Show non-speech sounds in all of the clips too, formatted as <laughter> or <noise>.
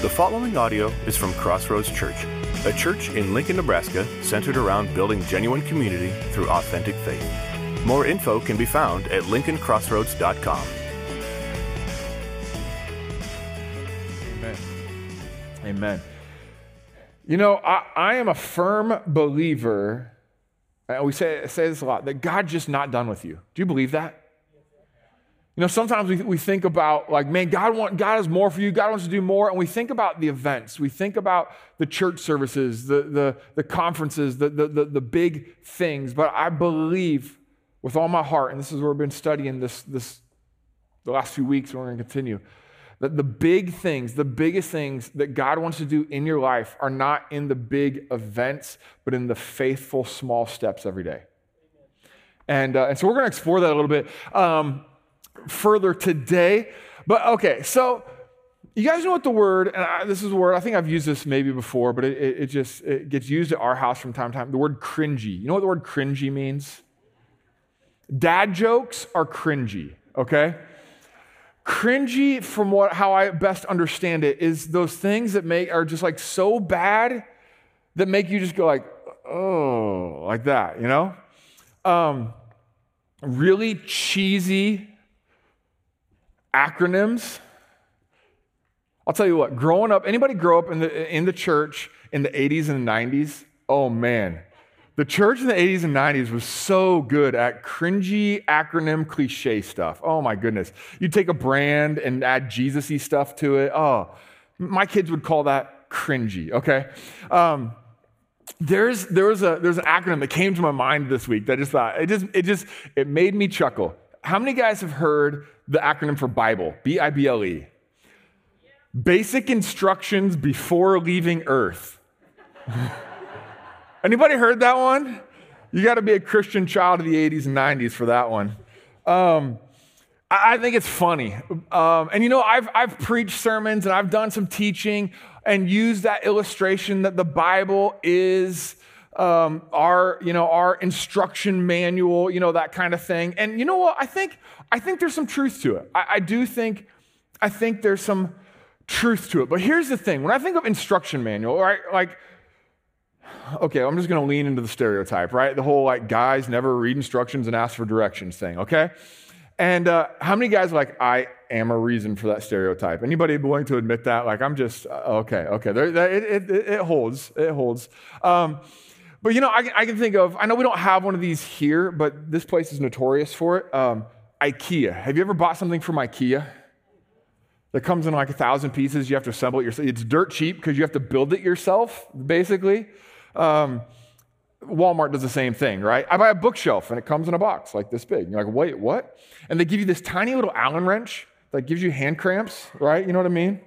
The following audio is from Crossroads Church, a church in Lincoln, Nebraska centered around building genuine community through authentic faith. More info can be found at lincolncrossroads.com. Amen. Amen. You know, I, I am a firm believer, and we say, say this a lot, that God's just not done with you. Do you believe that? You know, sometimes we, we think about like, man, God, want, God has more for you. God wants to do more. And we think about the events. We think about the church services, the, the, the conferences, the, the, the, the big things. But I believe with all my heart, and this is where we've been studying this, this the last few weeks, and we're going to continue, that the big things, the biggest things that God wants to do in your life are not in the big events, but in the faithful small steps every day. And, uh, and so we're going to explore that a little bit. Um, further today. But okay, so you guys know what the word, and I, this is a word, I think I've used this maybe before, but it, it, it just it gets used at our house from time to time. The word cringy. You know what the word cringy means? Dad jokes are cringy, okay? Cringy, from what how I best understand it, is those things that make are just like so bad that make you just go like, oh, like that, you know? Um, really cheesy acronyms. I'll tell you what, growing up, anybody grow up in the, in the church in the 80s and 90s? Oh man, the church in the 80s and 90s was so good at cringy acronym cliche stuff. Oh my goodness. You take a brand and add Jesus y stuff to it. Oh, my kids would call that cringy, okay? Um, there's, there was a, there's an acronym that came to my mind this week that I just thought, it just, it just, it made me chuckle. How many guys have heard the acronym for Bible, B I B L E. Basic instructions before leaving Earth. <laughs> Anybody heard that one? You got to be a Christian child of the 80s and 90s for that one. Um, I, think it's funny. Um, and you know, I've, I've preached sermons and I've done some teaching and used that illustration that the Bible is um, our, you know, our instruction manual, you know, that kind of thing. And you know what? I think, I think there's some truth to it. I, I do think, I think there's some truth to it. But here's the thing: when I think of instruction manual, right, like, okay, I'm just going to lean into the stereotype, right? The whole like guys never read instructions and ask for directions thing, okay? And uh, how many guys like, I am a reason for that stereotype? Anybody willing to admit that? Like, I'm just, uh, okay, okay. There, it, it, it, holds, it holds. Um, but you know, I, I, can think of, I know we don't have one of these here, but this place is notorious for it. Um, IKEA. Have you ever bought something from IKEA? That comes in like a thousand pieces. You have to assemble it yourself. It's dirt cheap because you have to build it yourself, basically. Um, Walmart does the same thing, right? I buy a bookshelf and it comes in a box like this big. You're like, wait, what? And they give you this tiny little Allen wrench that gives you hand cramps, right? You know what I mean?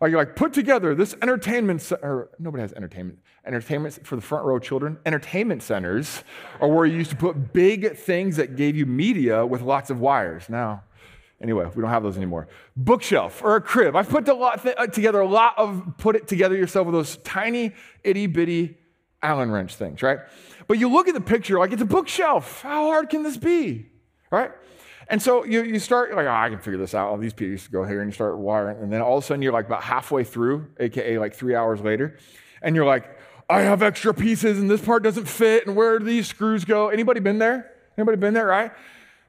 Like you're like, put together this entertainment, center. nobody has entertainment. Entertainment for the front row children. Entertainment centers are where you used to put big things that gave you media with lots of wires. Now, anyway, we don't have those anymore. Bookshelf or a crib. I've put a lot th- uh, together a lot of put it together yourself with those tiny itty bitty Allen wrench things, right? But you look at the picture like it's a bookshelf. How hard can this be, right? And so you, you start like, oh, I can figure this out. All these pieces go here and you start wiring. And then all of a sudden you're like about halfway through, AKA like three hours later. And you're like, I have extra pieces and this part doesn't fit. And where do these screws go? Anybody been there? Anybody been there, right?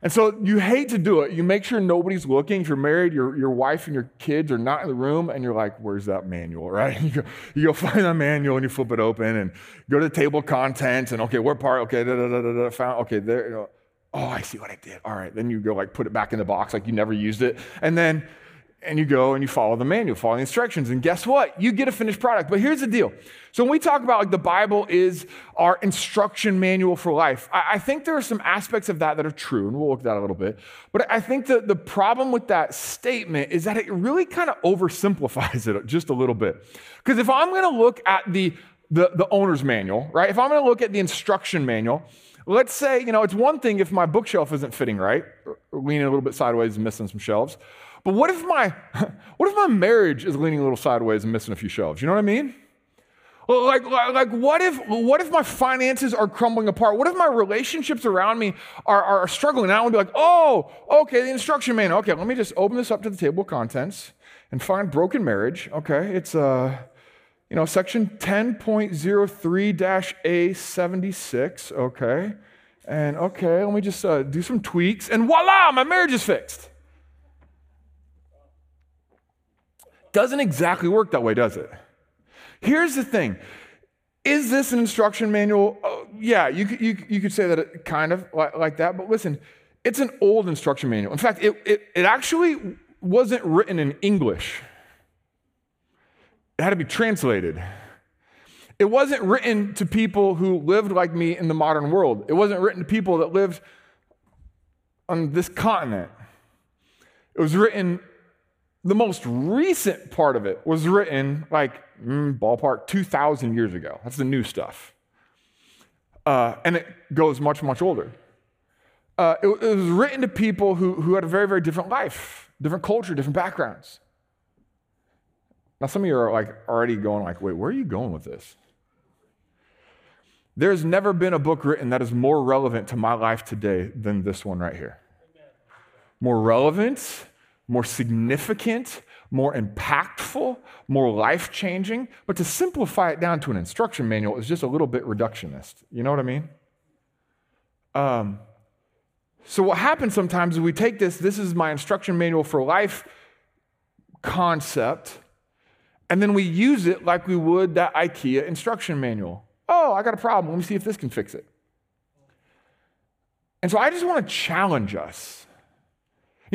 And so you hate to do it. You make sure nobody's looking. If you're married, your, your wife and your kids are not in the room, and you're like, where's that manual, <laughs> right? You go, you go find that manual and you flip it open and go to the table contents and, okay, what part? Okay, da, da, da, da, da, found, okay, there, you know, oh, I see what I did. All right. Then you go like put it back in the box like you never used it. And then, and you go and you follow the manual, follow the instructions. And guess what? You get a finished product. But here's the deal. So when we talk about like the Bible is our instruction manual for life, I, I think there are some aspects of that that are true, and we'll look at that a little bit. But I think that the problem with that statement is that it really kind of oversimplifies <laughs> it just a little bit. Because if I'm to look at the, the, the owner's manual, right? If I'm to look at the instruction manual, Let's say, you know, it's one thing if my bookshelf isn't fitting right, leaning a little bit sideways and missing some shelves. But what if my <laughs> what if my marriage is leaning a little sideways and missing a few shelves? You know what I mean? Like, like, what if what if my finances are crumbling apart? What if my relationships around me are, are struggling? And I would be like, oh, okay, the instruction manual. Okay, let me just open this up to the table of contents and find broken marriage. Okay, it's uh, you know, section 10.03-A76. Okay. And okay, let me just uh, do some tweaks, and voila, my marriage is fixed. Doesn't exactly work that way, does it? Here's the thing Is this an instruction manual? Oh, yeah, you, you, you could say that it kind of like, like, that, but listen, it's an old instruction manual. In fact, it, it, it actually wasn't written in English, it had to be translated. It wasn't written to people who lived like me in the modern world. It wasn't written to people that lived on this continent. It was written, the most recent part of it was written like mm, ballpark 2,000 years ago. That's the new stuff. Uh, and it goes much, much older. Uh, it, it was written to people who, who had a very, very different life, different culture, different backgrounds. Now, some of you are like already going like, wait, where are you going with this? There's never been a book written that is more relevant to my life today than this one right here. More relevant, more significant, more impactful, more life changing. But to simplify it down to an instruction manual is just a little bit reductionist. You know what I mean? Um, so, what happens sometimes is we take this, this is my instruction manual for life concept, and then we use it like we would that IKEA instruction manual. Oh, I got a problem. Let me see if this can fix it. And so I just want to challenge us.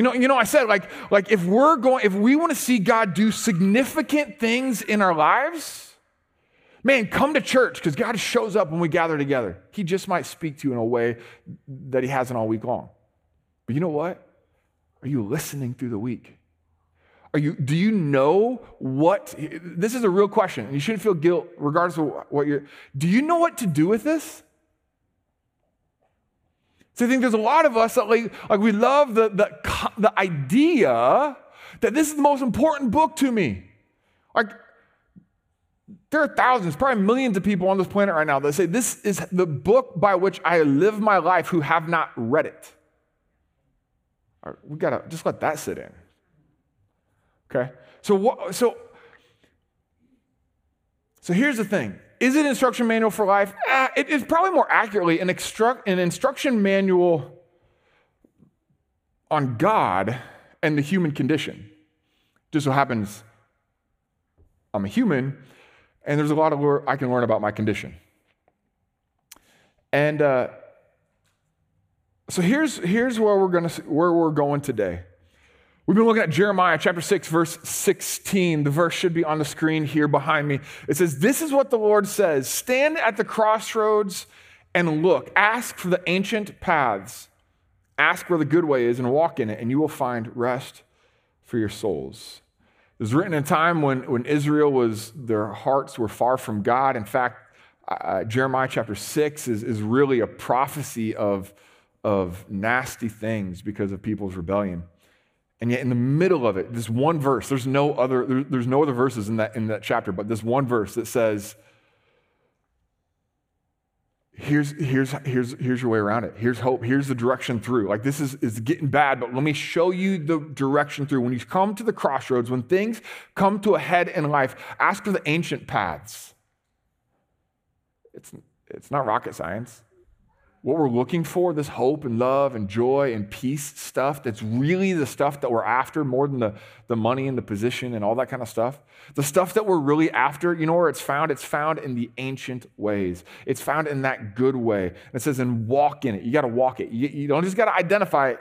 You know, you know, I said like, like if we're going, if we want to see God do significant things in our lives, man, come to church because God shows up when we gather together. He just might speak to you in a way that He hasn't all week long. But you know what? Are you listening through the week? Are you, do you know what? This is a real question. You shouldn't feel guilt regardless of what you're. Do you know what to do with this? So I think there's a lot of us that like, like we love the, the, the idea that this is the most important book to me. Like, there are thousands, probably millions of people on this planet right now that say this is the book by which I live my life who have not read it. Right, we gotta just let that sit in. Okay? So what so so here's the thing. Is it instruction manual for life? Uh, it is probably more accurately an, an instruction manual on God and the human condition. Just so happens I'm a human, and there's a lot of I can learn about my condition. And uh, so here's, here's where we're to where we're going today. We've been looking at Jeremiah chapter 6, verse 16. The verse should be on the screen here behind me. It says, This is what the Lord says Stand at the crossroads and look. Ask for the ancient paths. Ask where the good way is and walk in it, and you will find rest for your souls. It was written in a time when, when Israel was, their hearts were far from God. In fact, uh, Jeremiah chapter 6 is, is really a prophecy of, of nasty things because of people's rebellion. And yet, in the middle of it, this one verse, there's no other, there's no other verses in that, in that chapter, but this one verse that says, here's, here's, here's, here's your way around it. Here's hope. Here's the direction through. Like this is, is getting bad, but let me show you the direction through. When you come to the crossroads, when things come to a head in life, ask for the ancient paths. It's, it's not rocket science what we're looking for, this hope and love and joy and peace stuff, that's really the stuff that we're after more than the, the money and the position and all that kind of stuff. The stuff that we're really after, you know where it's found? It's found in the ancient ways. It's found in that good way. And it says, and walk in it. You got to walk it. You, you don't just got to identify it,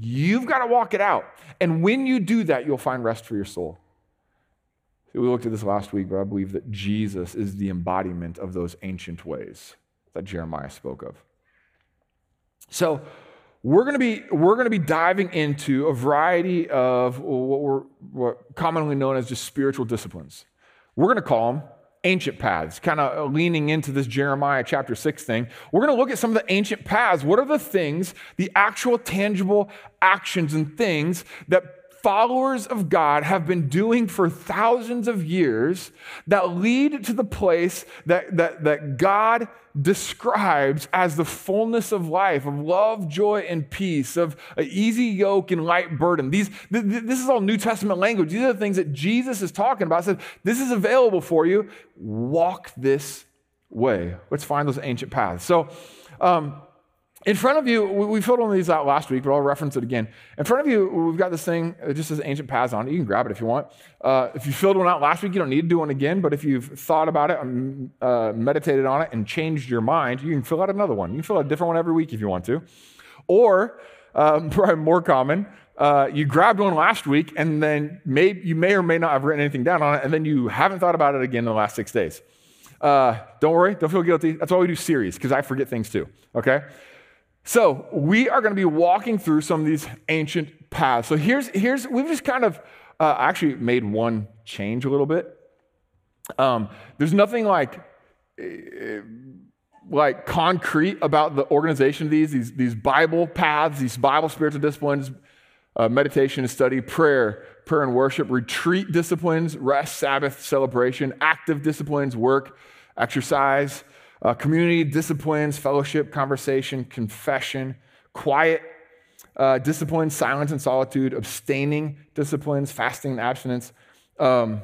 you've got to walk it out. And when you do that, you'll find rest for your soul. We looked at this last week, but I believe that Jesus is the embodiment of those ancient ways that Jeremiah spoke of. So we're going to be we're going to be diving into a variety of what we're what commonly known as just spiritual disciplines. We're going to call them ancient paths, kind of leaning into this Jeremiah chapter 6 thing. We're going to look at some of the ancient paths. What are the things, the actual tangible actions and things that followers of God have been doing for thousands of years that lead to the place that, that, that God describes as the fullness of life, of love, joy, and peace, of an easy yoke and light burden. These, th- th- this is all New Testament language. These are the things that Jesus is talking about. He said, This is available for you. Walk this way. Let's find those ancient paths. So, um, in front of you, we filled one of these out last week, but I'll reference it again. In front of you, we've got this thing that just says ancient paths on it. You can grab it if you want. Uh, if you filled one out last week, you don't need to do one again, but if you've thought about it, um, uh, meditated on it, and changed your mind, you can fill out another one. You can fill out a different one every week if you want to. Or, um, <laughs> probably more common, uh, you grabbed one last week, and then may, you may or may not have written anything down on it, and then you haven't thought about it again in the last six days. Uh, don't worry, don't feel guilty. That's why we do series, because I forget things too, okay? So we are going to be walking through some of these ancient paths. So here's, here's we've just kind of uh, actually made one change a little bit. Um, there's nothing like uh, like concrete about the organization of these, these, these Bible paths, these Bible spiritual disciplines, uh, meditation and study, prayer, prayer and worship, retreat disciplines, rest, Sabbath, celebration, active disciplines, work, exercise, uh, community disciplines, fellowship, conversation, confession, quiet uh, disciplines, silence and solitude, abstaining disciplines, fasting and abstinence. Um,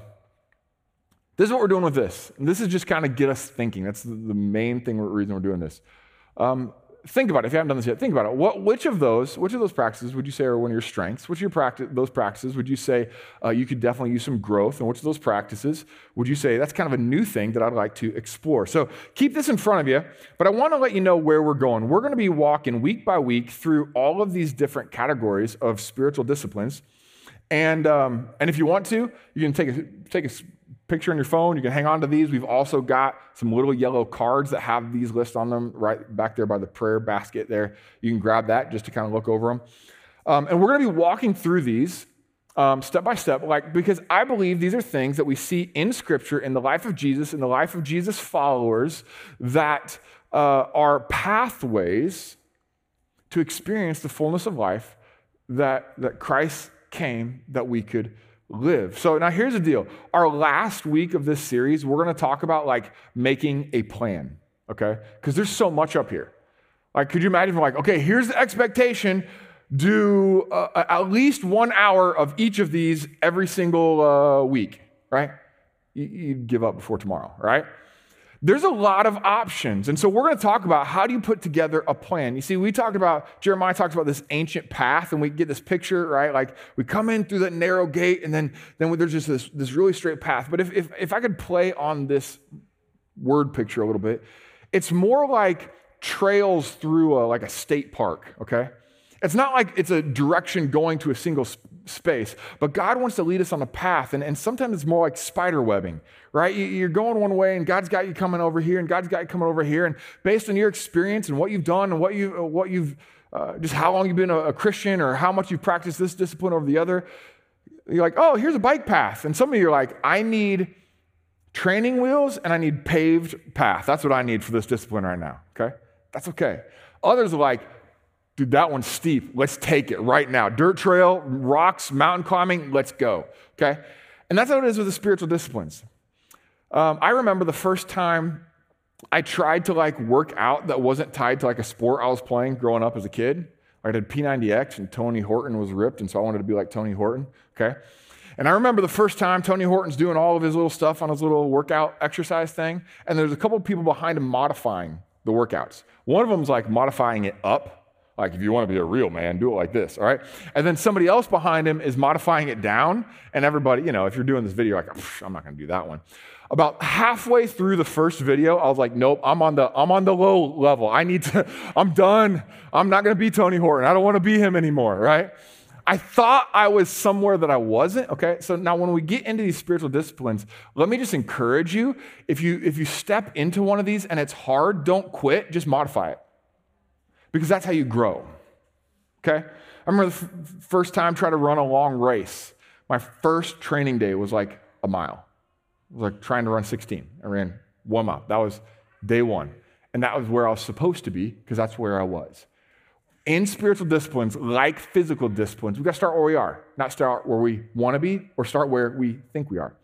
this is what we're doing with this. And this is just kind of get us thinking. That's the, main thing, reason we're doing this. Um, think about it. If you haven't done this yet, think about it. What, which of those, which of those practices would you say are one of your strengths? Which of your practice, those practices would you say uh, you could definitely use some growth? And which of those practices would you say that's kind of a new thing that I'd like to explore? So keep this in front of you, but I want to let you know where we're going. We're going to be walking week by week through all of these different categories of spiritual disciplines. And, um, and if you want to, you can take a, take a picture on your phone. You can hang on to these. We've also got some little yellow cards that have these lists on them right back there by the prayer basket there. You can grab that just to kind of look over them. Um, and we're going to be walking through these um, step by step, like because I believe these are things that we see in Scripture, in the life of Jesus, in the life of Jesus' followers, that uh, are pathways to experience the fullness of life that, that Christ came that we could live. So now here's the deal. Our last week of this series, we're going to talk about like making a plan, okay? Because there's so much up here. Like, could you imagine like, okay, here's the expectation. Do uh, at least one hour of each of these every single uh, week, right? You, you'd give up before tomorrow, right? There's a lot of options. And so we're going to talk about how do you put together a plan. You see, we talked about, Jeremiah talks about this ancient path, and we get this picture, right? Like we come in through that narrow gate, and then, then there's just this, this really straight path. But if, if, if I could play on this word picture a little bit, it's more like trails through a, like a state park, okay? It's not like it's a direction going to a single space, but God wants to lead us on a path. And, and sometimes it's more like spider webbing, right? You're going one way and God's got you coming over here and God's got you coming over here. And based on your experience and what you've done and what, you, what you've, uh, just how long you've been a, a Christian or how much you've practiced this discipline over the other, you're like, oh, here's a bike path. And some of you are like, I need training wheels and I need paved path. That's what I need for this discipline right now, okay? That's okay. Others are like, Dude, that one's steep. Let's take it right now. Dirt trail, rocks, mountain climbing, let's go. Okay? And that's how it is with the spiritual disciplines. Um, I remember the first time I tried to like work out that wasn't tied to like a sport I was playing growing up as a kid. I did P90X and Tony Horton was ripped, and so I wanted to be like Tony Horton. Okay? And I remember the first time Tony Horton's doing all of his little stuff on his little workout exercise thing, and there's a couple people behind him modifying the workouts. One of them's like modifying it up, like, if you want to be a real man, do it like this, all right? And then somebody else behind him is modifying it down, and everybody, you know, if you're doing this video, like, I'm not going to do that one. About halfway through the first video, I was like, nope, I'm on the I'm on the low level. I need to, <laughs> I'm done. I'm not going to be Tony Horton. I don't want to be him anymore, right? I thought I was somewhere that I wasn't. Okay, so now when we get into these spiritual disciplines, let me just encourage you: if you if you step into one of these and it's hard, don't quit. Just modify it because that's how you grow. Okay? I remember the f- first time trying to run a long race. My first training day was like a mile. It was like trying to run 16. I ran one mile. That was day one. And that was where I was supposed to be because that's where I was. in spiritual disciplines, like physical disciplines, we've got to start where we are, not start where we want to be or start where we think we are.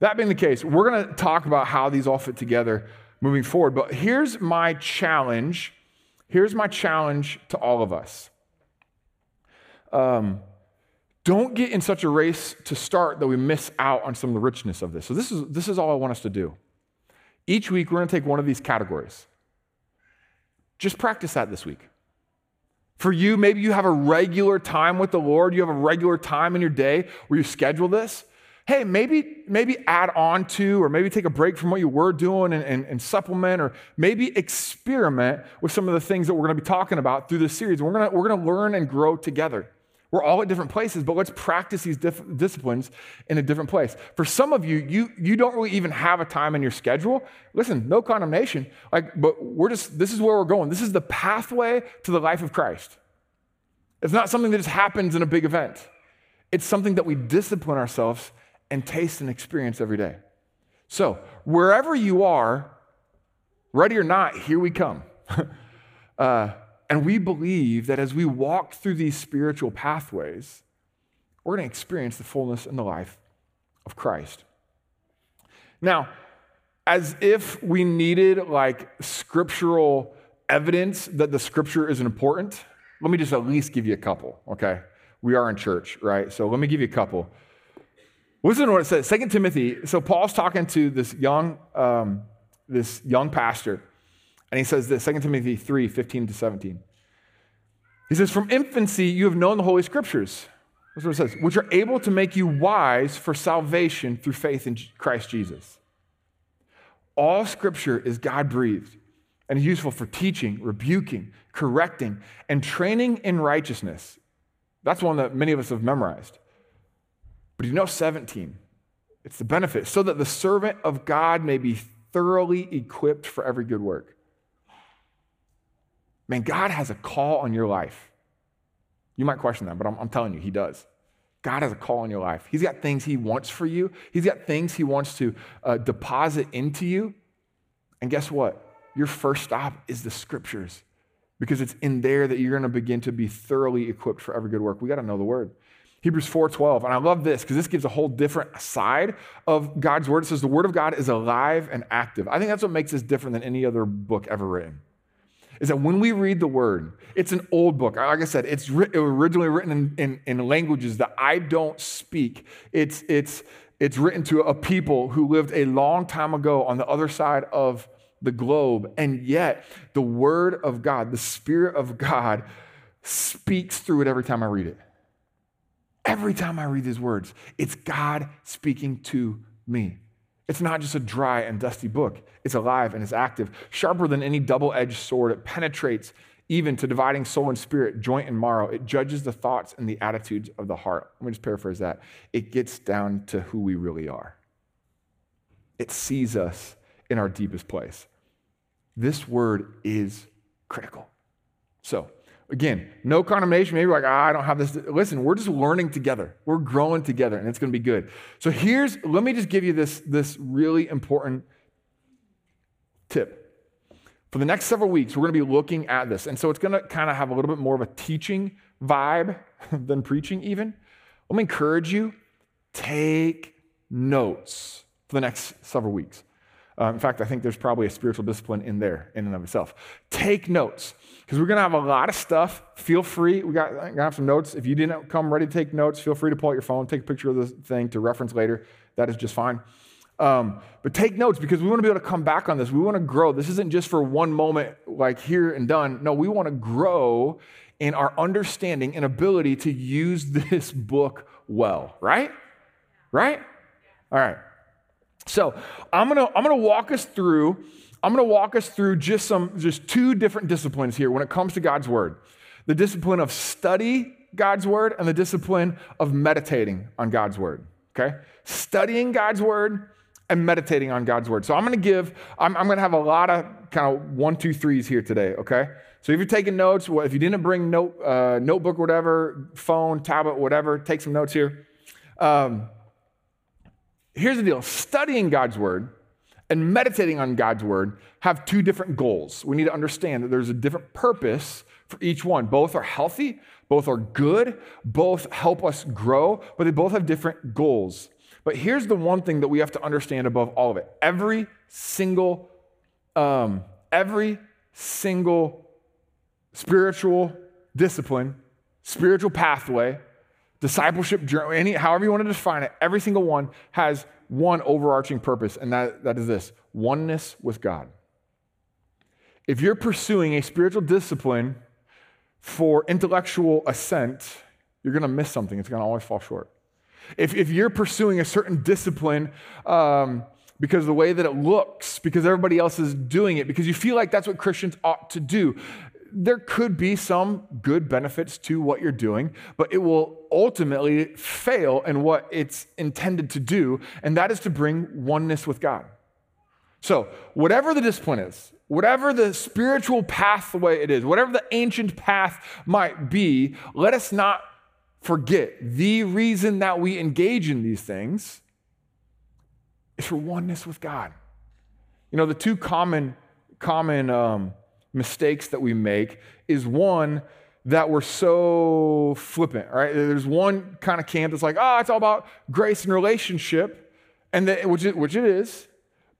That being the case, we're going to talk about how these all fit together moving forward. But here's my challenge. Here's my challenge to all of us. Um, don't get in such a race to start that we miss out on some of the richness of this. So, this is, this is all I want us to do. Each week, we're going to take one of these categories. Just practice that this week. For you, maybe you have a regular time with the Lord, you have a regular time in your day where you schedule this hey, maybe, maybe add on to, or maybe take a break from what you were doing and, and, and supplement, or maybe experiment with some of the things that we're going to be talking about through this series. We're going to, we're to learn and grow together. We're all at different places, but let's practice these diff- disciplines in a different place. For some of you, you, you don't really even have a time in your schedule. Listen, no condemnation. Like, but we're just, this is where we're going. This is the pathway to the life of Christ. It's not something that just happens in a big event. It's something that we discipline ourselves and taste and experience every day. So, wherever you are, ready or not, here we come. <laughs> uh, and we believe that as we walk through these spiritual pathways, we're going to experience the fullness and the life of Christ. Now, as if we needed like scriptural evidence that the scripture is important, let me just at least give you a couple, okay? We are in church, right? So let me give you a couple. Listen to what it says. Second Timothy. So Paul's talking to this young, um, this young pastor, and he says this, 2 Timothy 3, 15 to 17. He says, From infancy you have known the Holy Scriptures. That's what it says, which are able to make you wise for salvation through faith in Christ Jesus. All scripture is God breathed and is useful for teaching, rebuking, correcting, and training in righteousness. That's one that many of us have memorized but you know 17. It's the benefit, so that the servant of God may be thoroughly equipped for every good work. Man, God has a call on your life. You might question that, but I'm, I'm, telling you, He does. God has a call on your life. He's got things He wants for you, He's got things He wants to uh, deposit into you. And guess what? Your first stop is the scriptures because it's in there that you're going to begin to be thoroughly equipped for every good work. We got to know the word. Hebrews 4:12. And I love this because this gives a whole different side of God's word. It says the word of God is alive and active. I think that's what makes this different than any other book ever written. Is that when we read the word, it's an old book. Like I said, it's it originally written in, in, in languages that I don't speak. It's, it's, it's written to a people who lived a long time ago on the other side of the globe. And yet, the word of God, the Spirit of God, speaks through it every time I read it. Every time I read these words, it's God speaking to me. It's not just a dry and dusty book. It's alive and it's active, sharper than any double edged sword. It penetrates even to dividing soul and spirit, joint and marrow. It judges the thoughts and the attitudes of the heart. Let me just paraphrase that. It gets down to who we really are, it sees us in our deepest place. This word is critical. So, Again, no condemnation. Maybe like, ah, I don't have this. Listen, we're just learning together. We're growing together, and it's going to be good. So here's, let me just give you this, this really important tip. For the next several weeks, we're going to be looking at this. And so it's going to kind of have a little bit more of a teaching vibe <laughs> than preaching, even. Let me encourage you take notes for the next several weeks. Uh, in fact, I think there's probably a spiritual discipline in there in and of itself. Take notes because we're going to have a lot of stuff. Feel free. We got to have some notes. If you didn't come ready to take notes, feel free to pull out your phone, take a picture of the thing to reference later. That is just fine. Um, but take notes because we want to be able to come back on this. We want to grow. This isn't just for one moment, like here and done. No, we want to grow in our understanding and ability to use <laughs> this book well, right? Right? All right. So I'm gonna I'm gonna walk us through. I'm gonna walk us through just some just two different disciplines here when it comes to God's word. The discipline of study God's word and the discipline of meditating on God's word. Okay? Studying God's word and meditating on God's word. So I'm gonna give, I'm, I'm gonna have a lot of kind of one, two, threes here today, okay? So if you're taking notes, if you didn't bring note, uh, notebook, whatever, phone, tablet, whatever, take some notes here. Um, here's the deal studying God's word and meditating on God's word have two different goals. We need to understand that there's a different purpose for each one. Both are healthy, both are good, both help us grow, but they both have different goals. But here's the one thing that we have to understand above all of it every single, um, every single spiritual discipline, spiritual pathway, discipleship journey, however you want to define it, every single one has one overarching purpose, and that, that is this oneness with God. If you're pursuing a spiritual discipline for intellectual assent, you're going to miss something. It's going to always fall short. If, if you're pursuing a certain discipline um, because of the way that it looks, because everybody else is doing it, because you feel like that's what Christians ought to do, there could be some good benefits to what you're doing, but it will ultimately fail in what it's intended to do, and that is to bring oneness with God. So, whatever the discipline is, whatever the spiritual pathway it is, whatever the ancient path might be, let us not forget the reason that we engage in these things is for oneness with God. You know, the two common, common um, mistakes that we make is one that we're so flippant, right? There's one kind of camp that's like, oh, it's all about grace and relationship, and that, which, it, which it is.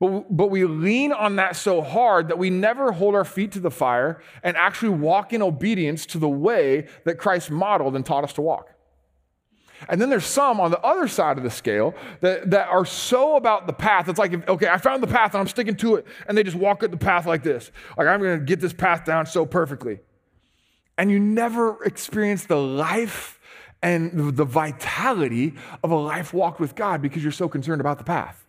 But, but we lean on that so hard that we never hold our feet to the fire and actually walk in obedience to the way that Christ modeled and taught us to walk. And then there's some on the other side of the scale that, that are so about the path. It's like, okay, I found the path and I'm sticking to it. And they just walk at the path like this. Like, I'm going to get this path down so perfectly. And you never experience the life and the vitality of a life walked with God because you're so concerned about the path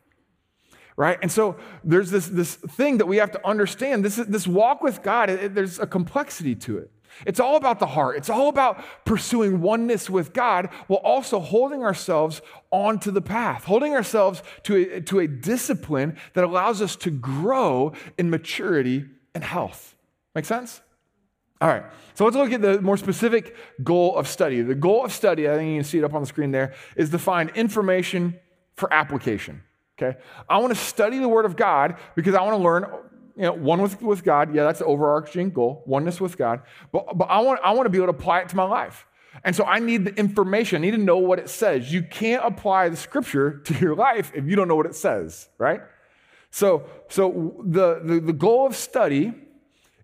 right? And so there's this, this thing that we have to understand. This, this walk with God, it, there's a complexity to it. It's all about the heart. It's all about pursuing oneness with God while also holding ourselves onto the path, holding ourselves to a, to a discipline that allows us to grow in maturity and health. Make sense? All right, so let's look at the more specific goal of study. The goal of study, I think you can see it up on the screen there, is to find information for application. Okay? I want to study the Word of God because I want to learn you know, one with, with God. Yeah, that's the overarching goal, oneness with God. But, but I, want, I want to be able to apply it to my life. And so I need the information. I need to know what it says. You can't apply the scripture to your life if you don't know what it says, right? So, so the, the, the goal of study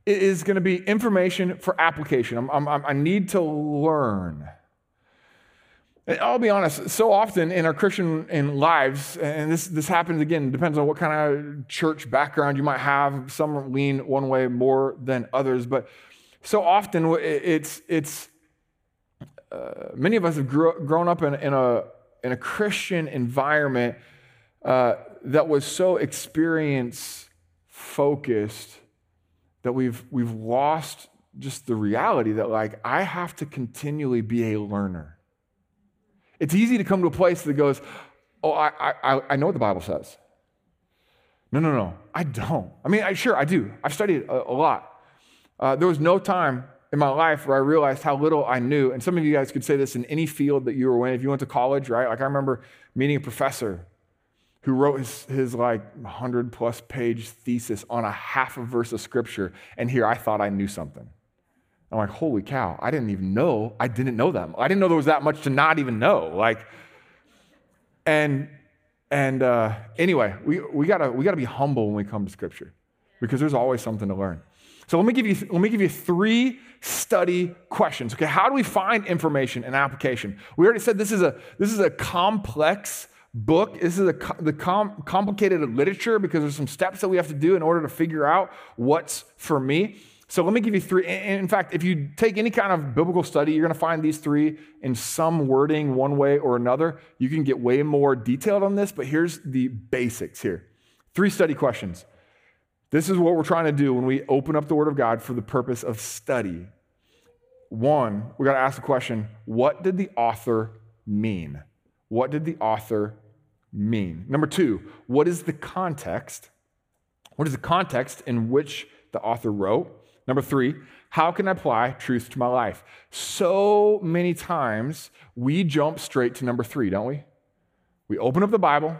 is going to be information for application. I'm, I'm, i need to learn. I'll be honest, so often in our Christian in lives, and this, this happens again, depends on what kind of church background you might have. Some lean one way more than others, but so often it's, it's uh, many of us have grew, grown up in, in, a, in a Christian environment uh, that was so experience focused that we've, we've lost just the reality that, like, I have to continually be a learner. It's easy to come to a place that goes, Oh, I, I, I know what the Bible says. No, no, no, I don't. I mean, I, sure, I do. I've studied a, a lot. Uh, there was no time in my life where I realized how little I knew. And some of you guys could say this in any field that you were in. If you went to college, right? Like I remember meeting a professor who wrote his, his like 100 plus page thesis on a half a verse of scripture. And here I thought I knew something. I'm like, holy cow, I didn't even know. I didn't know them. I didn't know there was that much to not even know. Like, and and uh, anyway, we, we gotta we gotta be humble when we come to scripture because there's always something to learn. So let me give you let me give you three study questions. Okay, how do we find information and application? We already said this is a this is a complex book. This is a the com, complicated literature because there's some steps that we have to do in order to figure out what's for me. So let me give you three. In fact, if you take any kind of biblical study, you're going to find these three in some wording, one way or another. You can get way more detailed on this, but here's the basics here. Three study questions. This is what we're trying to do when we open up the Word of God for the purpose of study. One, we got to ask the question what did the author mean? What did the author mean? Number two, what is the context? What is the context in which the author wrote? Number three, how can I apply truth to my life? So many times we jump straight to number three, don't we? We open up the Bible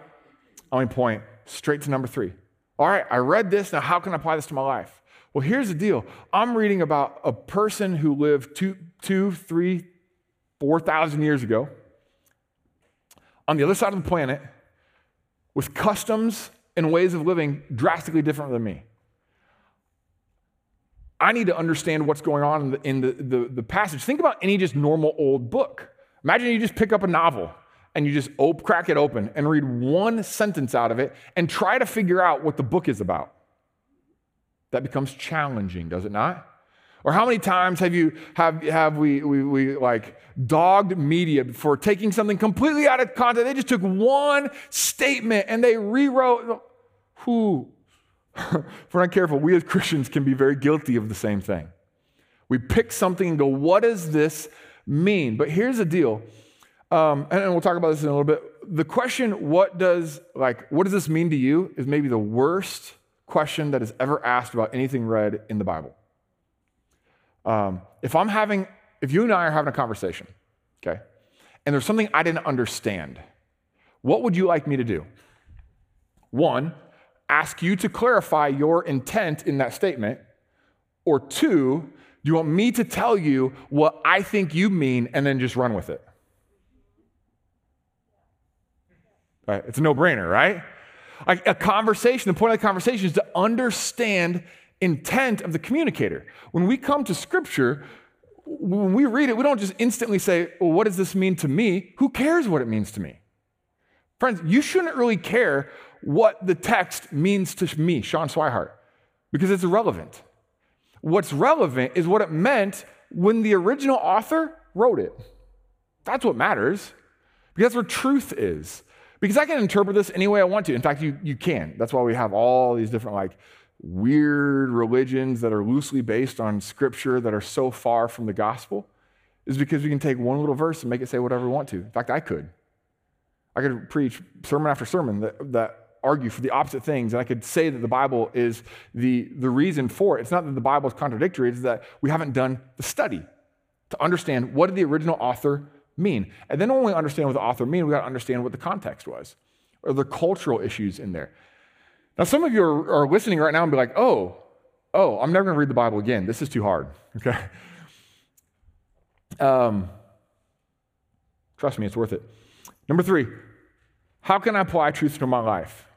and we point straight to number three. All right, I read this, now how can I apply this to my life? Well, here's the deal I'm reading about a person who lived two, two three, 4,000 years ago on the other side of the planet with customs and ways of living drastically different than me. I need to understand what's going on in, the, in the, the, the, passage. Think about any just normal old book. Imagine you just pick up a novel and you just op- crack it open and read one sentence out of it and try to figure out what the book is about. That becomes challenging, does it not? Or how many times have you have, have we, we, we like dogged media for taking something completely out of context? They just took one statement and they rewrote. Who? <laughs> if we're not careful, we as Christians can be very guilty of the same thing. We pick something and go, what does this mean? But here's the deal. Um, and, and we'll talk about this in a little bit. The question, what does like what does this mean to you, is maybe the worst question that is ever asked about anything read in the Bible. Um, if I'm having, if you and I are having a conversation, okay, and there's something I didn't understand, what would you like me to do? One, ask you to clarify your intent in that statement, or two, do you want me to tell you what I think you mean and then just run with it? It's a no brainer, right? A conversation, the point of the conversation is to understand intent of the communicator. When we come to scripture, when we read it, we don't just instantly say, well, what does this mean to me? Who cares what it means to me? Friends, you shouldn't really care what the text means to me, Sean Swihart, because it's irrelevant. What's relevant is what it meant when the original author wrote it. That's what matters, because that's where truth is. Because I can interpret this any way I want to. In fact, you, you can. That's why we have all these different, like, weird religions that are loosely based on scripture that are so far from the gospel, is because we can take one little verse and make it say whatever we want to. In fact, I could. I could preach sermon after sermon that, that argue for the opposite things, and I could say that the Bible is the, the reason for it. It's not that the Bible is contradictory, it's that we haven't done the study to understand what did the original author mean. And then when we understand what the author mean, we got to understand what the context was or the cultural issues in there. Now, some of you are, are listening right now and be like, oh, oh, I'm never going to read the Bible again. This is too hard. <laughs> Okay? Um, trust me, it's worth it. Number three, how can I apply truth to my life?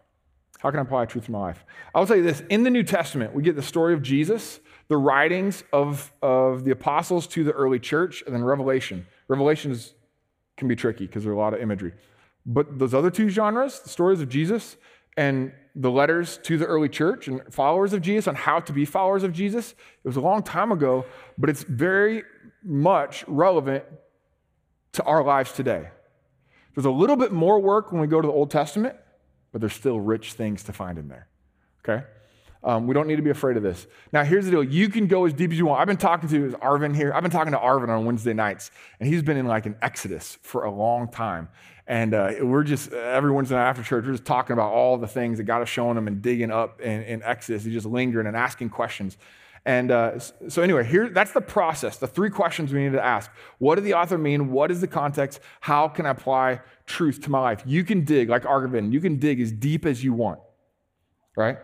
How can I apply truth to my life? I'll tell you this in the New Testament, we get the story of Jesus, the writings of, of the apostles to the early church, and then Revelation. Revelations can be tricky because there's a lot of imagery. But those other two genres, the stories of Jesus and the letters to the early church and followers of Jesus on how to be followers of Jesus, it was a long time ago, but it's very much relevant to our lives today. There's a little bit more work when we go to the Old Testament, but there's still rich things to find in there. Okay? Um, we don't need to be afraid of this. Now, here's the deal. You can go as deep as you want. I've been talking to Arvin here. I've been talking to Arvin on Wednesday nights, and he's been in like an exodus for a long time. And uh, we're just, every Wednesday night after church, we're just talking about all the things that God is showing him and digging up in, in Exodus. He's just lingering and asking questions. And uh, so, anyway, here that's the process. The three questions we need to ask: What did the author mean? What is the context? How can I apply truth to my life? You can dig like Arvin. You can dig as deep as you want, right?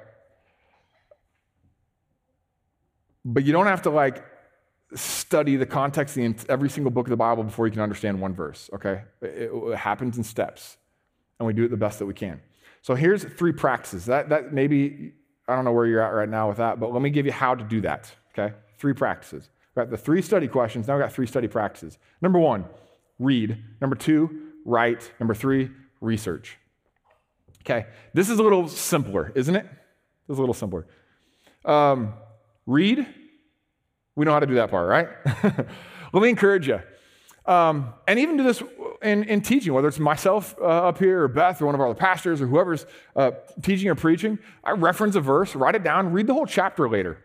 But you don't have to like study the context of every single book of the Bible before you can understand one verse, okay? It, it, happens in steps, and we do it the best that we can. So here's three practices. That, that maybe, I don't know where you're at right now with that, but let me give you how to do that, okay? Three practices. We've got the three study questions. Now we've got three study practices. Number one, read. Number two, write. Number three, research. Okay, this is a little simpler, isn't it? This is a little simpler. Um, Read. We know how to do that part, right? <laughs> Let me encourage you. Um, and even do this in, in, teaching, whether it's myself uh, up here or Beth or one of our other pastors or whoever's uh, teaching or preaching. I reference a verse, write it down, read the whole chapter later.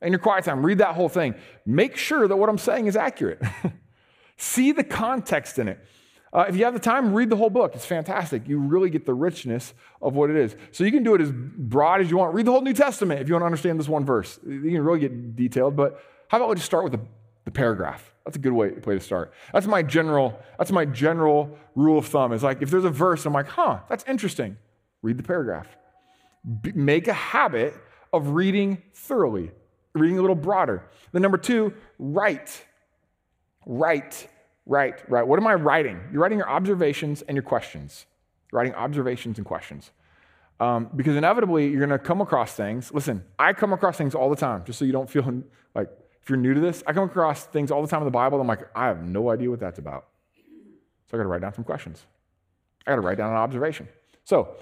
In your quiet time, read that whole thing. Make sure that what I'm saying is accurate. <laughs> See the context in it. Uh, if you have the time, read the whole book. It's fantastic. You really get the richness of what it is. So you can do it as broad as you want. Read the whole New Testament if you want to understand this one verse. You can really get detailed, but how about we just start with the, the paragraph? That's a good way, way to start. That's my general, that's my general rule of thumb. Is like if there's a verse, I'm like, huh, that's interesting. Read the paragraph. make a habit of reading thoroughly. reading a little broader. Then number two, write. Write, write, write. What am I writing? You're writing your observations and your questions. You're writing observations and questions. Um, because inevitably you're going to come across things. Listen, I come across things all the time, just so you don't feel <laughs> like if you're new to this, I come across things all the time in the Bible. I'm like, I have no idea what that's about. So I got to write down some questions. I got to write down an observation. So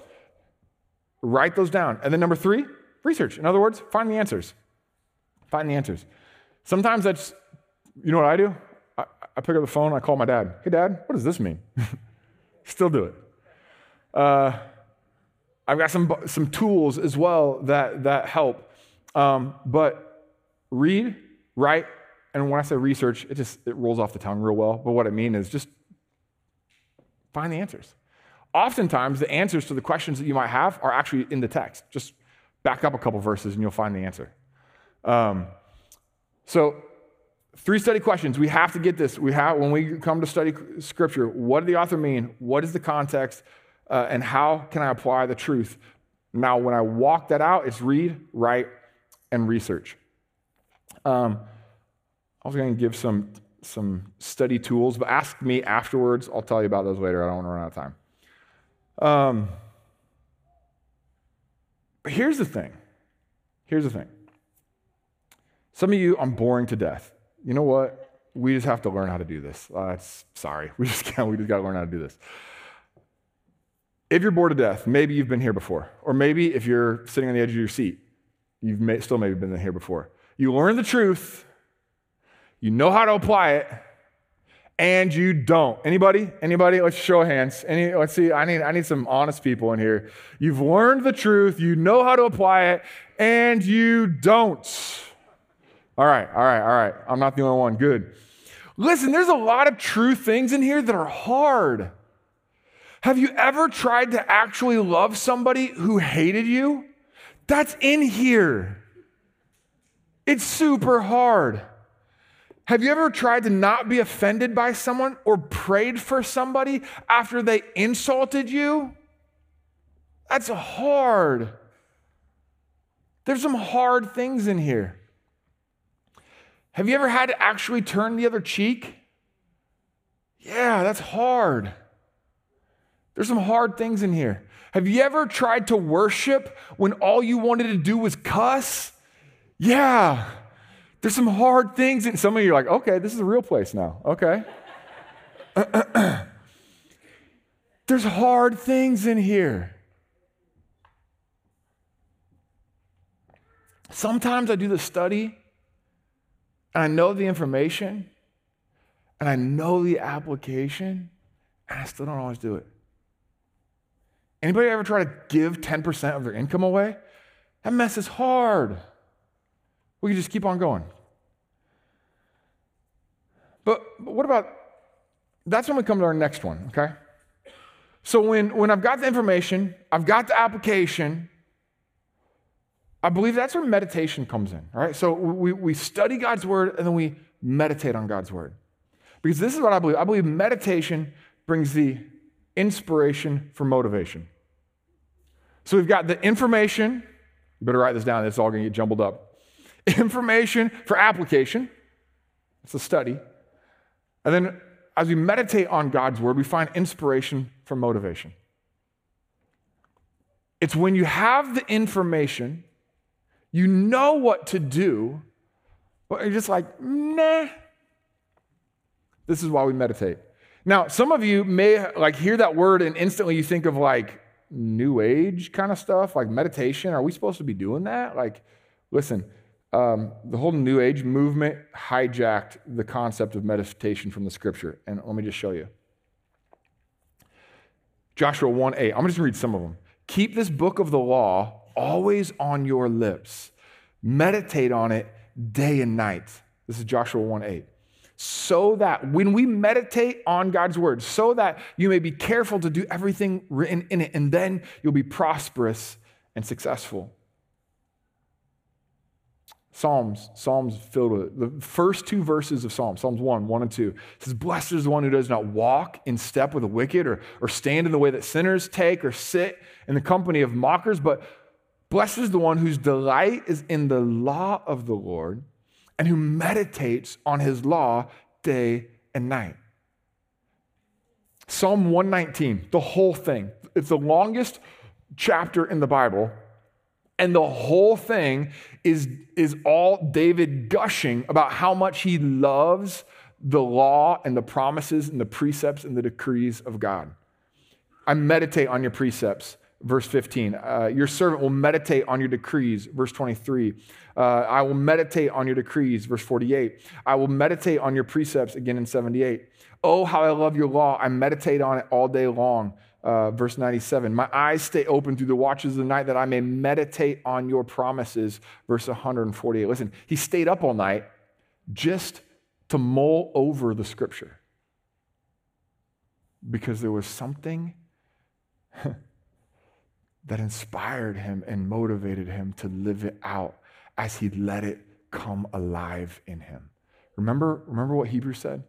write those down. And then number three, research. In other words, find the answers. Find the answers. Sometimes that's, you know what I do? I, pick up the phone, I call my dad. Hey, dad, what does this mean? <laughs> Still do it. Uh, I've got some, some tools as well that, that help. Um, but read, write, and when I say research, it just it rolls off the tongue real well. But what I mean is just find the answers. Oftentimes, the answers to the questions that you might have are actually in the text. Just back up a couple verses and you'll find the answer. Um, so, three study questions. We have to get this. We have when we come to study scripture. What did the author mean? What is the context? uh, and how can I apply the truth? Now, when I walk that out, it's read, write, and research. Um, I was going to give some, some study tools, but ask me afterwards. I'll tell you about those later. I don't want to run out of time. Um, but here's the thing. Here's the thing. Some of you, I'm boring to death. You know what? We just have to learn how to do this. Uh, sorry. <laughs> We just can't. We just got to learn how to do this. If you're bored to death, maybe you've been here before. Or maybe if you're sitting on the edge of your seat, you've may, still maybe been here before. You learn the truth, you know how to apply it, and you don't. Anybody? Anybody? Let's show hands. Any, let's see. I need, I need some honest people in here. You've learned the truth, you know how to apply it, and you don't. All right, all right, all right. I'm not the only one. Good. Listen, there's a lot of true things in here that are hard. Have you ever tried to actually love somebody who hated you? That's in here. It's super hard. Have you ever tried to not be offended by someone or prayed for somebody after they insulted you? That's hard. There's some hard things in here. Have you ever had to actually turn the other cheek? Yeah, that's hard. There's some hard things in here. Have you ever tried to worship when all you wanted to do was cuss? Yeah. There's some hard things. And some of you are like, okay, this is a real place now. Okay. <clears throat> There's hard things in here. Sometimes I do the study and I know the information and I know the application and I still don't always do it. Anybody ever try to give 10% of their income away? That mess is hard. We can just keep on going. But, but what about that's when we come to our next one, okay? So when, when I've got the information, I've got the application, I believe that's where meditation comes in, right? So we, we study God's word and then we meditate on God's word. Because this is what I believe. I believe meditation brings the inspiration for motivation. So we've got the information. You better write this down, it's all going to get jumbled up. <laughs> Information for application. It's a study. And then as we meditate on God's word, we find inspiration for motivation. It's when you have the information, you know what to do, but you're just like, nah. This is why we meditate. Now, some of you may like hear that word and instantly you think of like new age kind of stuff, like meditation. Are we supposed to be doing that? Like, listen, um, the whole new age movement hijacked the concept of meditation from the scripture. And let me just show you. Joshua 1 8. I'm just going to read some of them. Keep this book of the law always on your lips, meditate on it day and night. This is Joshua 1 8 so that when we meditate on God's word, so that you may be careful to do everything written in it, and then you'll be prosperous and successful. Psalms, Psalms filled with it. The first two verses of Psalms, Psalms 1, 1 and 2, says, Blessed is the one who does not walk in step with the wicked, or, or stand in the way that sinners take, or sit in the company of mockers, but Blessed is the one whose delight is in the law of the Lord and who meditates on his law day and night. Psalm 119, the whole thing. It's the longest chapter in the Bible, and the whole thing is, is all David gushing about how much he loves the law and the promises and the precepts and the decrees of God. I meditate on your precepts verse 15. Uh, your servant will meditate on your decrees, verse 23. Uh, I will meditate on your decrees, verse 48. I will meditate on your precepts, again in 78. Oh, how I love your law. I meditate on it all day long, uh, verse 97. My eyes stay open through the watches of the night that I may meditate on your promises, verse 148. Listen, he stayed up all night just to mull over the scripture because there was something <laughs> that inspired him and motivated him to live it out as he let it come alive in him. Remember, remember what Hebrews said?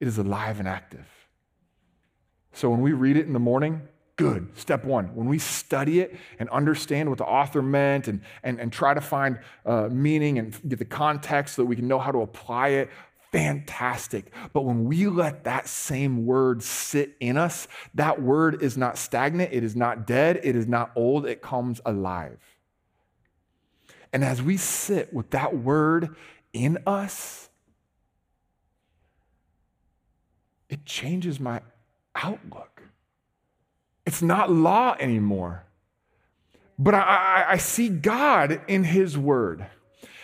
It is alive and active. So when we read it in the morning, good. Step one. When we study it and understand what the author meant and, and, and try to find uh, meaning and get the context so that we can know how to apply it, fantastic. But when we let that same word sit in us, that word is not stagnant, it is not dead, it is not old, it comes alive. And as we sit with that word in us, it changes my outlook. It's not law anymore, but I, I, I see God in His word.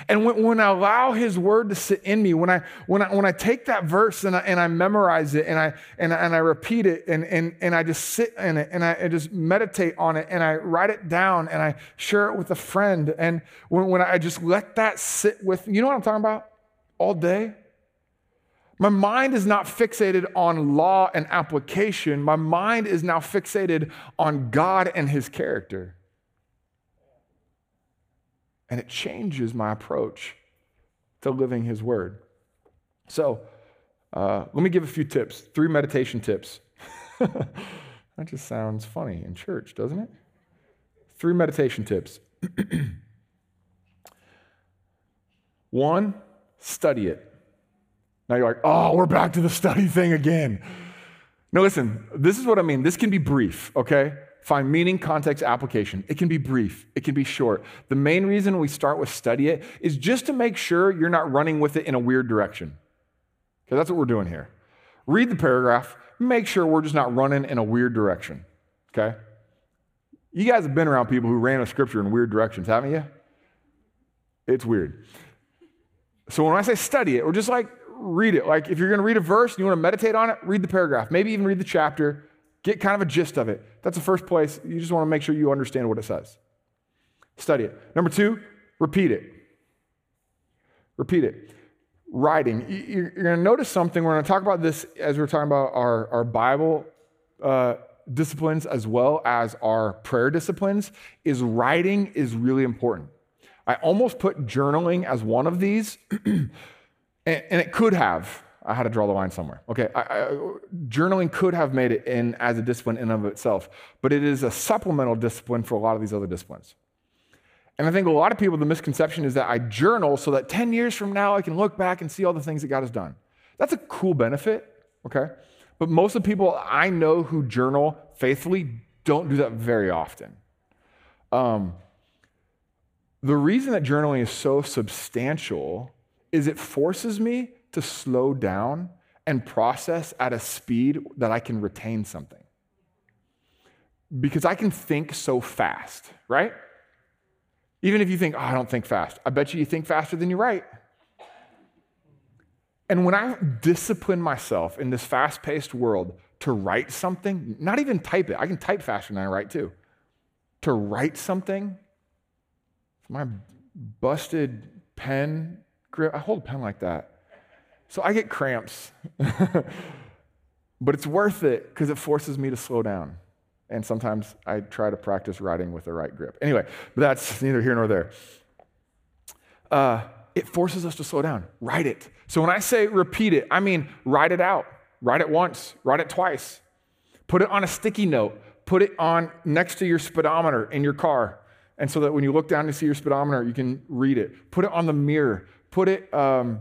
And when, when, I allow his word to sit in me, when I, when I, when I take that verse and I, and I memorize it and I, and, and I repeat it and, and, and I just sit in it and I, I just meditate on it and I write it down and I share it with a friend. And when, when I just let that sit with, you know what I'm talking about? All day. My mind is not fixated on law and application. My mind is now fixated on God and his character and it changes my approach to living His Word. So, uh, let me give a few tips three meditation tips. <laughs> that just sounds funny in church, doesn't it? Three meditation tips. <clears throat> One, study it. Now you're like, oh, we're back to the study thing again. No, listen, this is what I mean. This can be brief, okay? Find meaning, context, application. It can be brief, it can be short. The main reason we start with study it is just to make sure you're not running with it in a weird direction. Okay, that's what we're doing here. Read the paragraph, make sure we're just not running in a weird direction. Okay? You guys have been around people who ran a scripture in weird directions, haven't you? It's weird. So when I say study it, or just like read it, like if you're to read a verse and you want to meditate on it, read the paragraph, maybe even read the chapter, Get kind of a gist of it. That's the first place. You just want to make sure you understand what it says. Study it. Number two, repeat it. Repeat it. Writing. You're going to notice something. We're going to talk about this as we're talking about our, our Bible uh, disciplines as well as our prayer disciplines, is writing is really important. I almost put journaling as one of these, <clears throat> and, and it could have. I had to draw the line somewhere. Okay, I, I, journaling could have made it in as a discipline in of itself, but it is a supplemental discipline for a lot of these other disciplines. And I think a lot of people, the misconception is that I journal so that 10 years from now I can look back and see all the things that God has done. That's a cool benefit, okay? But most of the people I know who journal faithfully don't do that very often. Um, the reason that journaling is so substantial is it forces me to slow down and process at a speed that I can retain something. Because I can think so fast, right? Even if you think, oh, I don't think fast, I bet you you think faster than you write. And when I discipline myself in this fast paced world to write something, not even type it, I can type faster than I write too. To write something, my busted pen grip, I hold a pen like that. So I get cramps. <laughs> but it's worth it because it forces me to slow down. And sometimes I try to practice writing with the right grip. Anyway, but that's neither here nor there. Uh, it forces us to slow down. Write it. So when I say repeat it, I mean write it out. Write it once, write it twice. Put it on a sticky note. Put it on next to your speedometer in your car. And so that when you look down to see your speedometer, you can read it. Put it on the mirror. Put it, um,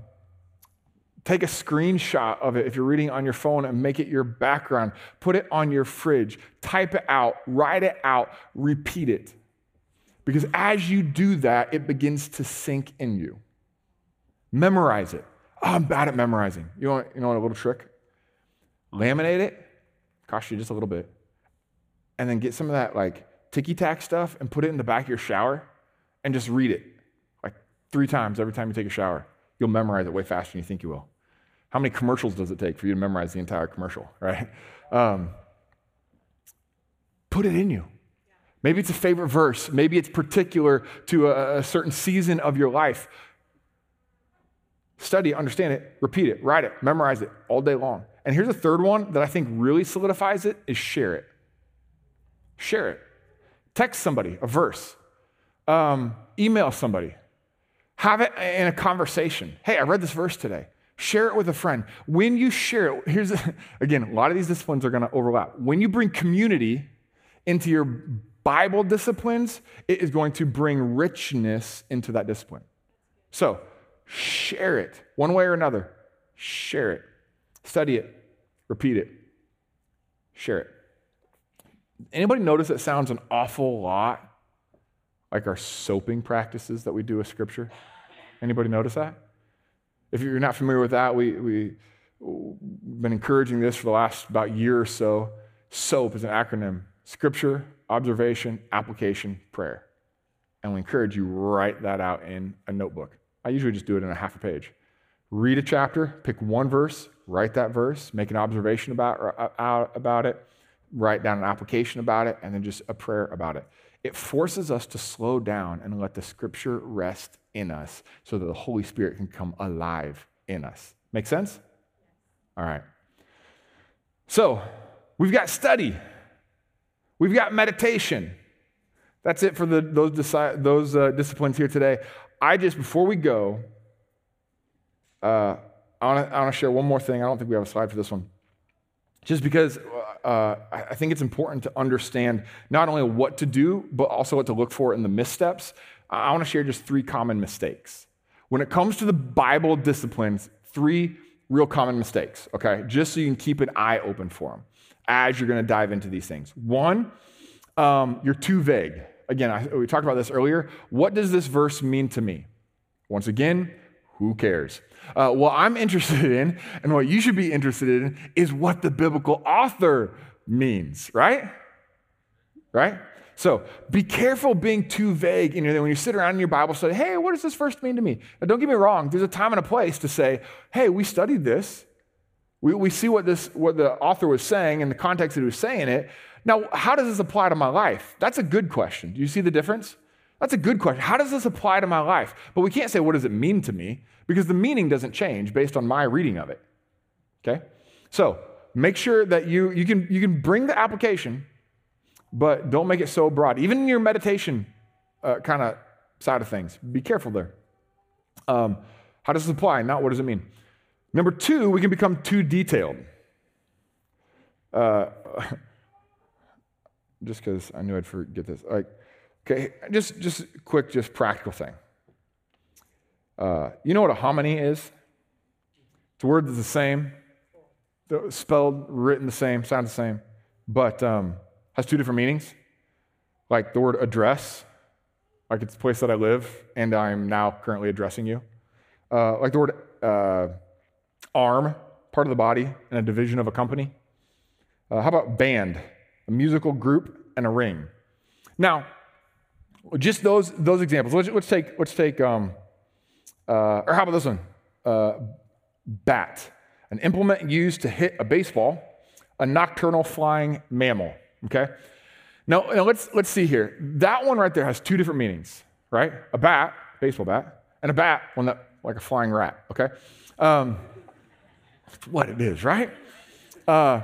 take a screenshot of it if you're reading on your phone and make it your background. Put it on your fridge. Type it out. Write it out. Repeat it. Because as you do that, it begins to sink in you. Memorize it. Oh, I'm bad at memorizing. You want, you know a little trick? Laminate it, cost you just a little bit, and then get some of that like ticky tack stuff and put it in the back of your shower and just read it like three times every time you take a shower. You'll memorize it way faster than you think you will. How many commercials does it take for you to memorize the entire commercial, right? Um, put it in you. Maybe it's a favorite verse. Maybe it's particular to a, a certain season of your life. Study understand it, repeat it, write it, memorize it all day long. And here's a third one that I think really solidifies it is share it. Share it. Text somebody a verse. Um, email somebody. Have it in a conversation. Hey, I read this verse today. Share it with a friend. When you share it, here's <laughs> again, a lot of these disciplines are going to overlap. When you bring community into your Bible disciplines, it is going to bring richness into that discipline. So, share it one way or another. Share it. Study it. Repeat it. Share it. Anybody notice it sounds an awful lot like our soaping practices that we do with Scripture? Anybody notice that? If you're not familiar with that, we, we, we've been encouraging this for the last about year or so. SOAP is an acronym Scripture, Observation, Application, Prayer. And we encourage you write that out in a notebook. I usually just do it in a half a page. Read a chapter, pick one verse, write that verse, make an observation about, uh, about it, write down an application about it, and then just a prayer about it. It forces us to slow down and let the scripture rest in us so that the Holy Spirit can come alive in us. Make sense? All right. So, we've got study, we've got meditation. That's it for the, those, those uh, disciplines here today. I just, before we go, uh, I want to share one more thing. I don't think we have a slide for this one. Just because uh, I think it's important to understand not only what to do, but also what to look for in the missteps. I want to share just three common mistakes. When it comes to the Bible disciplines, three real common mistakes, okay? Just so you can keep an eye open for them as you're going to dive into these things. One, um, you're too vague. Again, I, we talked about this earlier. What does this verse mean to me? Once again, who cares? Uh, what I'm interested <laughs> in and what you should be interested in is what the biblical author means, right? Right? So be careful being too vague you know, when you sit around in your Bible study. Hey, what does this verse mean to me? Now, don't get me wrong. There's a time and a place to say, hey, we studied this. We, we see what this what the author was saying in the context that he was saying it. Now, how does this apply to my life? That's a good question. Do you see the difference? That's a good question. How does this apply to my life? But we can't say, what does it mean to me? Because the meaning doesn't change based on my reading of it. Okay? So make sure that you, you, can, you can bring the application, but don't make it so broad. Even in your meditation uh, kind of side of things, be careful there. Um, how does this apply? Not what does it mean? Number two, we can become too detailed. Uh, <laughs> just because I knew I'd forget this. Like, Okay, just just quick, just practical thing. Uh, you know what a homonym is? It's a word that's the same, spelled, written the same, sound the same, but um, has two different meanings. Like the word address, like it's the place that I live, and I'm now currently addressing you. Uh, like the word uh, arm, part of the body, and a division of a company. Uh, how about band, a musical group, and a ring? Now, just those, those examples. Let's, let's take, let's take um, uh, or how about this one? Uh, bat, an implement used to hit a baseball, a nocturnal flying mammal. Okay? Now, now let's, let's see here. That one right there has two different meanings, right? A bat, baseball bat, and a bat, one that, like a flying rat, okay? Um, what it is, right? Uh,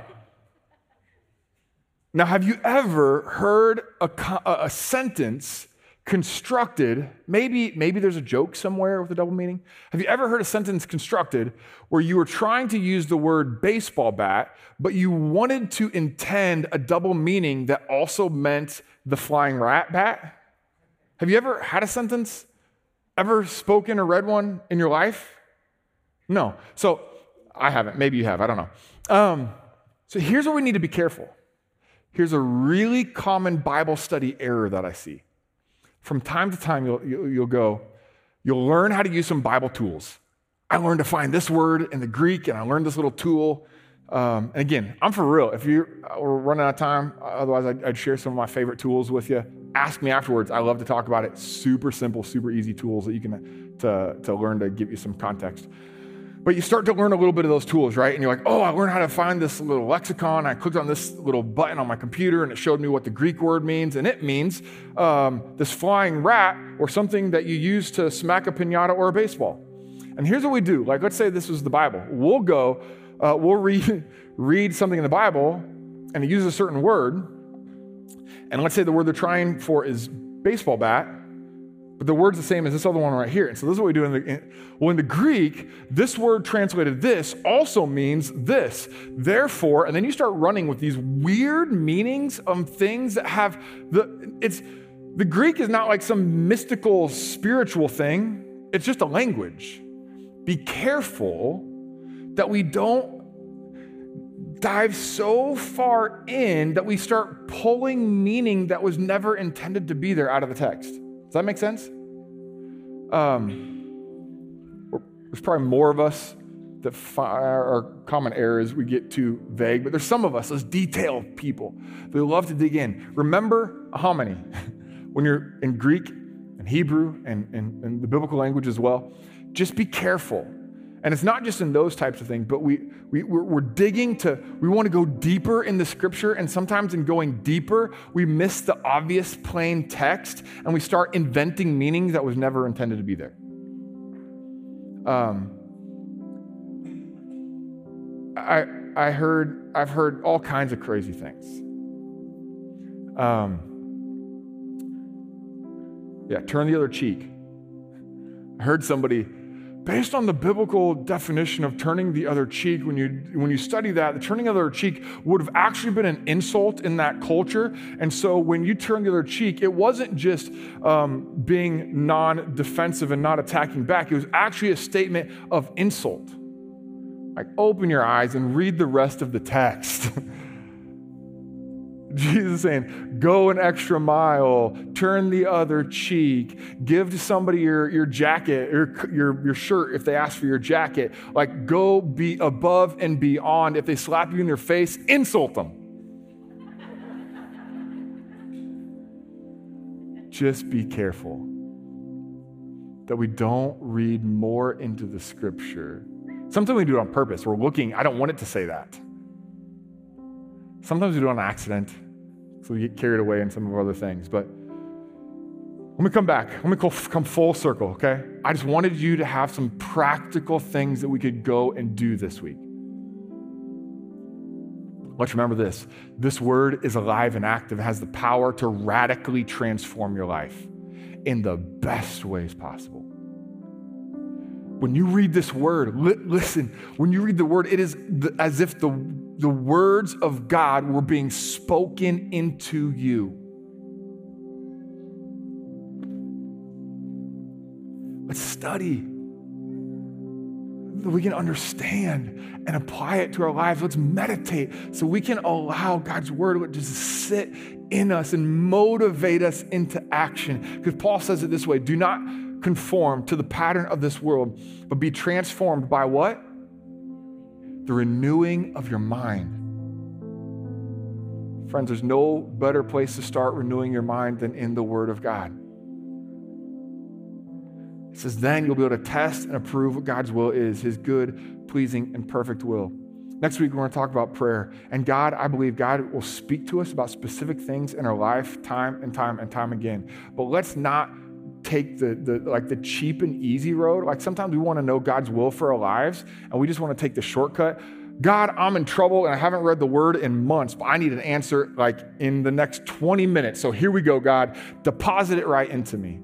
now, have you ever heard a, a sentence constructed, maybe, maybe there's a joke somewhere with a double meaning. Have you ever heard a sentence constructed where you were trying to use the word baseball bat, but you wanted to intend a double meaning that also meant the flying rat bat? Have you ever had a sentence? Ever spoken or read one in your life? No. So I haven't. Maybe you have. I don't know. Um, so here's where we need to be careful. Here's a really common Bible study error that I see. From time to time, you'll, you'll go, you'll learn how to use some Bible tools. I learned to find this word in the Greek, and I learned this little tool. Um, and again, I'm for real. If you are running out of time, otherwise I'd, I'd, share some of my favorite tools with you. Ask me afterwards. I love to talk about it. Super simple, super easy tools that you can to, to learn to give you some context. But you start to learn a little bit of those tools, right? And you're like, oh, I learned how to find this little lexicon. I clicked on this little button on my computer and it showed me what the Greek word means. And it means um, this flying rat or something that you use to smack a pinata or a baseball. And here's what we do. Like, let's say this was the Bible. We'll go, uh, we'll read, <laughs> read something in the Bible and it uses a certain word. And let's say the word they're trying for is baseball bat the word's the same as this other one right here. And so this is what we do in the, in, well, in the Greek, this word translated this also means this. Therefore, and then you start running with these weird meanings of things that have the, it's, the Greek is not like some mystical spiritual thing. It's just a language. Be careful that we don't dive so far in that we start pulling meaning that was never intended to be there out of the text. Does that make sense? Um, there's probably more of us that our common error is we get too vague, but there's some of us, those detail people, they love to dig in. Remember a homonym. <laughs> when you're in Greek and Hebrew and, and, and the biblical language as well, just be careful and it's not just in those types of things, but we, we, we're, we're digging to, we want to go deeper in the scripture. And sometimes in going deeper, we miss the obvious plain text and we start inventing meaning that was never intended to be there. Um, I, I heard, I've heard all kinds of crazy things. Um, yeah, turn the other cheek. I heard somebody based on the biblical definition of turning the other cheek, when you, when you study that, the turning of the other cheek would have actually been an insult in that culture. And so when you turn the other cheek, it wasn't just um, being non defensive and not attacking back, it was actually a statement of insult. Like, open your eyes and read the rest of the text. <laughs> <laughs> Jesus saying, go an extra mile, turn the other cheek, give to somebody your, your jacket, your, your, your shirt if they ask for your jacket. Like, go be above and beyond. If they slap you in your face, insult them. <laughs> Just be careful that we don't read more into the scripture. Sometimes we do it on purpose. We're looking, I don't want it to say that. Sometimes we do it on accident. So we get carried away in some of our other things. But let me come back. Let me come full circle, okay? I just wanted you to have some practical things that we could go and do this week. Let's remember this this word is alive and active, it has the power to radically transform your life in the best ways possible. When you read this word, li- listen, when you read the word, it is the, as if the the words of God were being spoken into you. Let's study. That we can understand and apply it to our lives. Let's meditate so we can allow God's word to just sit in us and motivate us into action. Because Paul says it this way do not conform to the pattern of this world, but be transformed by what? The renewing of your mind. Friends, there's no better place to start renewing your mind than in the Word of God. It says, then you'll be able to test and approve what God's will is, His good, pleasing, and perfect will. Next week, we're going to talk about prayer. And God, I believe God will speak to us about specific things in our life, time and time and time again. But let's not take the, the like the cheap and easy road. Like sometimes we want to know God's will for our lives and we just want to take the shortcut. God, I'm in trouble and I haven't read the word in months, but I need an answer like in the next 20 minutes. So here we go, God. Deposit it right into me.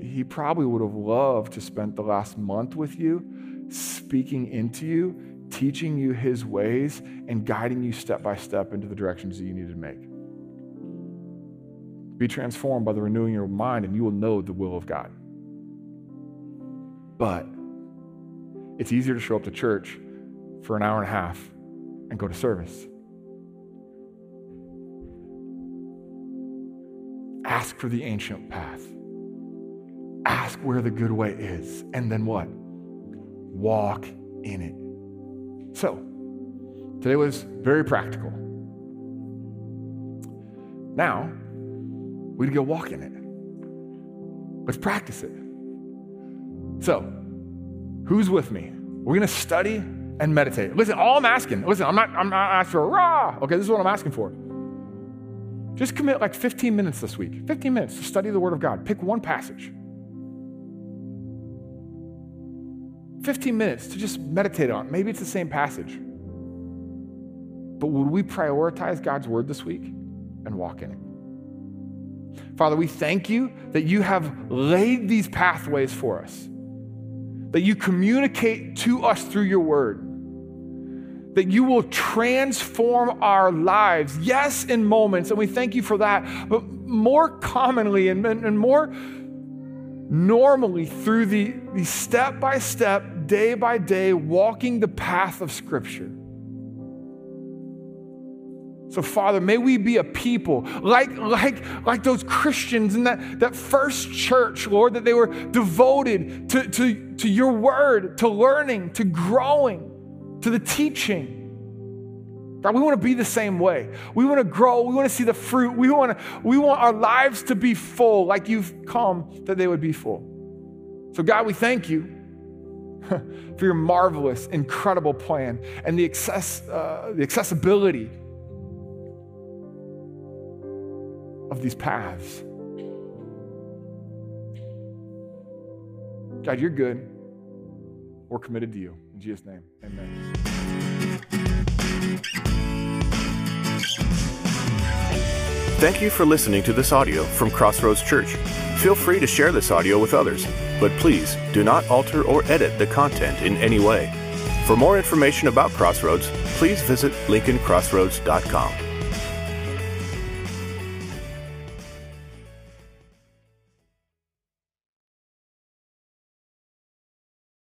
He probably would have loved to spend the last month with you, speaking into you, teaching you his ways, and guiding you step by step into the directions that you need to make. Be transformed by the renewing of your mind, and you will know the will of God. But it's easier to show up to church for an hour and a half and go to service. Ask for the ancient path. Ask where the good way is. And then what? Walk in it. So, today was very practical. Now, we to go walk in it. Let's practice it. So, who's with me? We're going to study and meditate. Listen, all I'm asking, listen, I'm not, I'm not asking for rah. Okay, this is what I'm asking for. Just commit like 15 minutes this week, 15 minutes to study the Word of God. Pick one passage. 15 minutes to just meditate on. Maybe it's the same passage. But would we prioritize God's Word this week and walk in it? Father, we thank you that you have laid these pathways for us, that you communicate to us through your word, that you will transform our lives, yes, in moments, and we thank you for that, but more commonly and, and more normally through the, the step by step, day by day, walking the path of Scripture. So, Father, may we be a people like, like, like those Christians in that, that first church, Lord, that they were devoted to, to, to your word, to learning, to growing, to the teaching. God, we want to be the same way. We want to grow. We want to see the fruit. We want, to, we want our lives to be full like you've come that they would be full. So, God, we thank you <laughs> for your marvelous, incredible plan and the, access, uh, the accessibility of these paths. God, you're good. We're committed to you. In Jesus' name, amen. Thank you for listening to this audio from Crossroads Church. Feel free to share this audio with others, but please do not alter or edit the content in any way. For more information about Crossroads, please visit lincolncrossroads.com.